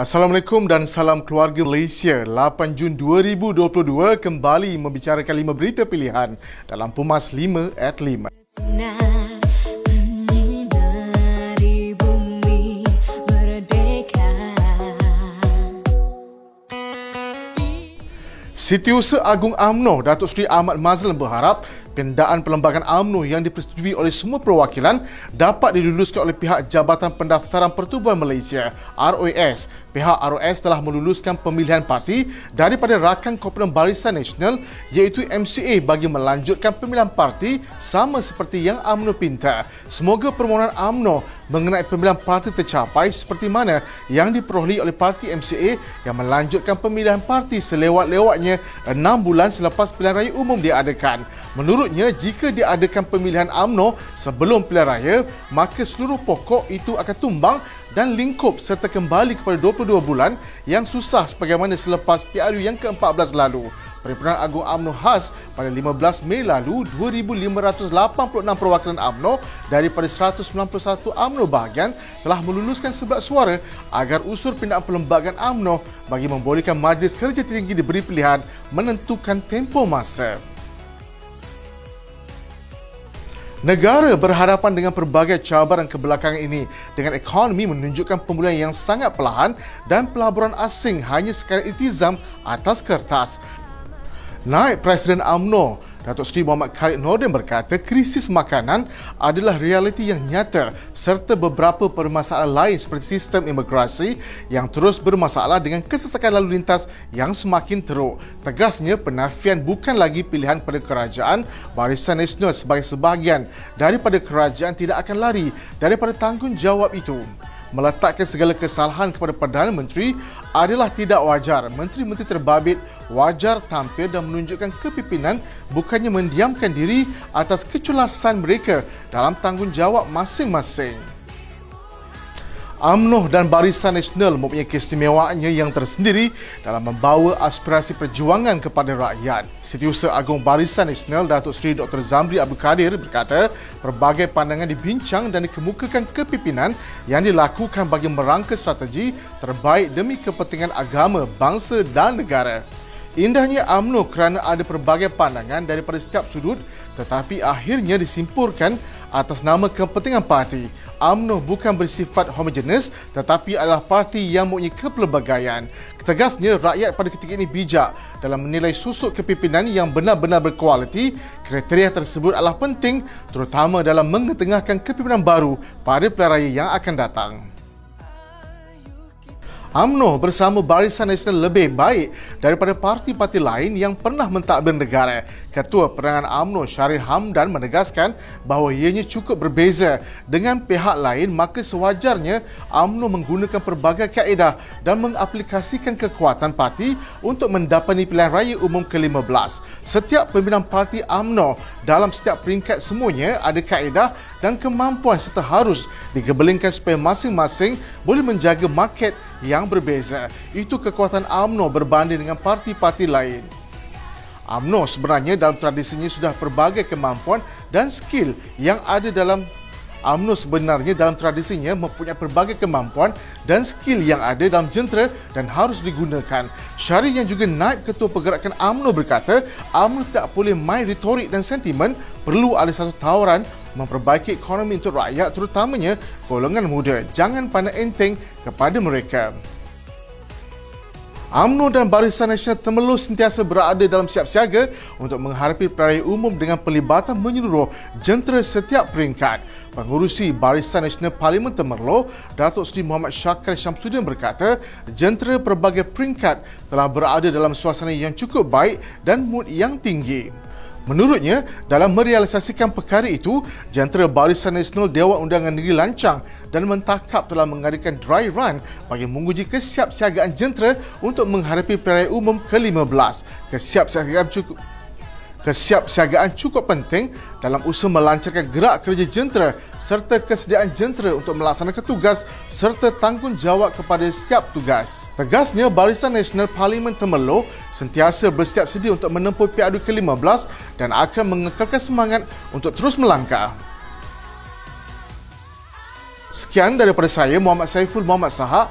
Assalamualaikum dan salam keluarga Malaysia. 8 Jun 2022 kembali membicarakan lima berita pilihan dalam Pumas 5 at 5. Setiausaha Agung AMNO Datuk Seri Ahmad Mazlan berharap Pendaan perlembagaan UMNO yang dipersetujui oleh semua perwakilan dapat diluluskan oleh pihak Jabatan Pendaftaran Pertubuhan Malaysia ROS. Pihak ROS telah meluluskan pemilihan parti daripada rakan Komponen Barisan Nasional iaitu MCA bagi melanjutkan pemilihan parti sama seperti yang UMNO pinta. Semoga permohonan UMNO mengenai pemilihan parti tercapai seperti mana yang diperolehi oleh parti MCA yang melanjutkan pemilihan parti selewat-lewatnya enam bulan selepas pilihan raya umum diadakan. Menurutnya, jika diadakan pemilihan AMNO sebelum pilihan raya, maka seluruh pokok itu akan tumbang dan lingkup serta kembali kepada 22 bulan yang susah sebagaimana selepas PRU yang ke-14 lalu. Perhimpunan Agung AMNO khas pada 15 Mei lalu, 2,586 perwakilan AMNO daripada 191 AMNO bahagian telah meluluskan sebelah suara agar usul pindaan perlembagaan AMNO bagi membolehkan Majlis Kerja Tinggi diberi pilihan menentukan tempoh masa. Negara berhadapan dengan pelbagai cabaran kebelakangan ini dengan ekonomi menunjukkan pemulihan yang sangat perlahan dan pelaburan asing hanya sekadar itizam atas kertas. Naib Presiden AMNO Datuk Seri Muhammad Khalid Nordin berkata krisis makanan adalah realiti yang nyata serta beberapa permasalahan lain seperti sistem imigrasi yang terus bermasalah dengan kesesakan lalu lintas yang semakin teruk. Tegasnya penafian bukan lagi pilihan pada kerajaan Barisan Nasional sebagai sebahagian daripada kerajaan tidak akan lari daripada tanggungjawab itu meletakkan segala kesalahan kepada Perdana Menteri adalah tidak wajar. Menteri-menteri terbabit wajar tampil dan menunjukkan kepimpinan bukannya mendiamkan diri atas keculasan mereka dalam tanggungjawab masing-masing. UMNO dan Barisan Nasional mempunyai keistimewaannya yang tersendiri dalam membawa aspirasi perjuangan kepada rakyat. Setiausaha Agung Barisan Nasional Datuk Seri Dr. Zamri Abdul Kadir berkata, pelbagai pandangan dibincang dan dikemukakan kepimpinan yang dilakukan bagi merangka strategi terbaik demi kepentingan agama, bangsa dan negara. Indahnya UMNO kerana ada pelbagai pandangan daripada setiap sudut tetapi akhirnya disimpulkan atas nama kepentingan parti. UMNO bukan bersifat homogenes tetapi adalah parti yang mempunyai kepelbagaian. Ketegasnya, rakyat pada ketika ini bijak dalam menilai susuk kepimpinan yang benar-benar berkualiti. Kriteria tersebut adalah penting terutama dalam mengetengahkan kepimpinan baru pada pilihan raya yang akan datang. UMNO bersama Barisan Nasional lebih baik daripada parti-parti lain yang pernah mentadbir negara. Ketua Perangan UMNO Syarif Hamdan menegaskan bahawa ianya cukup berbeza dengan pihak lain maka sewajarnya UMNO menggunakan pelbagai kaedah dan mengaplikasikan kekuatan parti untuk mendapati pilihan raya umum ke-15. Setiap pimpinan parti UMNO dalam setiap peringkat semuanya ada kaedah dan kemampuan serta harus digebelingkan supaya masing-masing boleh menjaga market yang berbeza. Itu kekuatan AMNO berbanding dengan parti-parti lain. AMNO sebenarnya dalam tradisinya sudah pelbagai kemampuan dan skill yang ada dalam UMNO sebenarnya dalam tradisinya mempunyai pelbagai kemampuan dan skill yang ada dalam jentera dan harus digunakan. Syari yang juga naib ketua pergerakan UMNO berkata, UMNO tidak boleh main retorik dan sentimen, perlu ada satu tawaran memperbaiki ekonomi untuk rakyat terutamanya golongan muda. Jangan pandang enteng kepada mereka. UMNO dan Barisan Nasional Temerloh sentiasa berada dalam siap siaga untuk menghadapi perayaan umum dengan pelibatan menyeluruh jentera setiap peringkat. Pengurusi Barisan Nasional Parlimen Temerloh, Datuk Seri Muhammad Syakir Syamsuddin berkata, jentera pelbagai peringkat telah berada dalam suasana yang cukup baik dan mood yang tinggi. Menurutnya, dalam merealisasikan perkara itu, Jentera Barisan Nasional Dewan Undangan Negeri Lancang dan mentakap telah mengadakan dry run bagi menguji kesiapsiagaan jentera untuk menghadapi perayaan umum ke-15. Kesiapsiagaan cukup Kesiapsiagaan cukup penting dalam usaha melancarkan gerak kerja jentera serta kesediaan jentera untuk melaksanakan tugas serta tanggungjawab kepada setiap tugas. Tegasnya, Barisan Nasional Parlimen Temerloh sentiasa bersiap sedia untuk menempuh PRU ke-15 dan akan mengekalkan semangat untuk terus melangkah. Sekian daripada saya, Muhammad Saiful Muhammad Sahak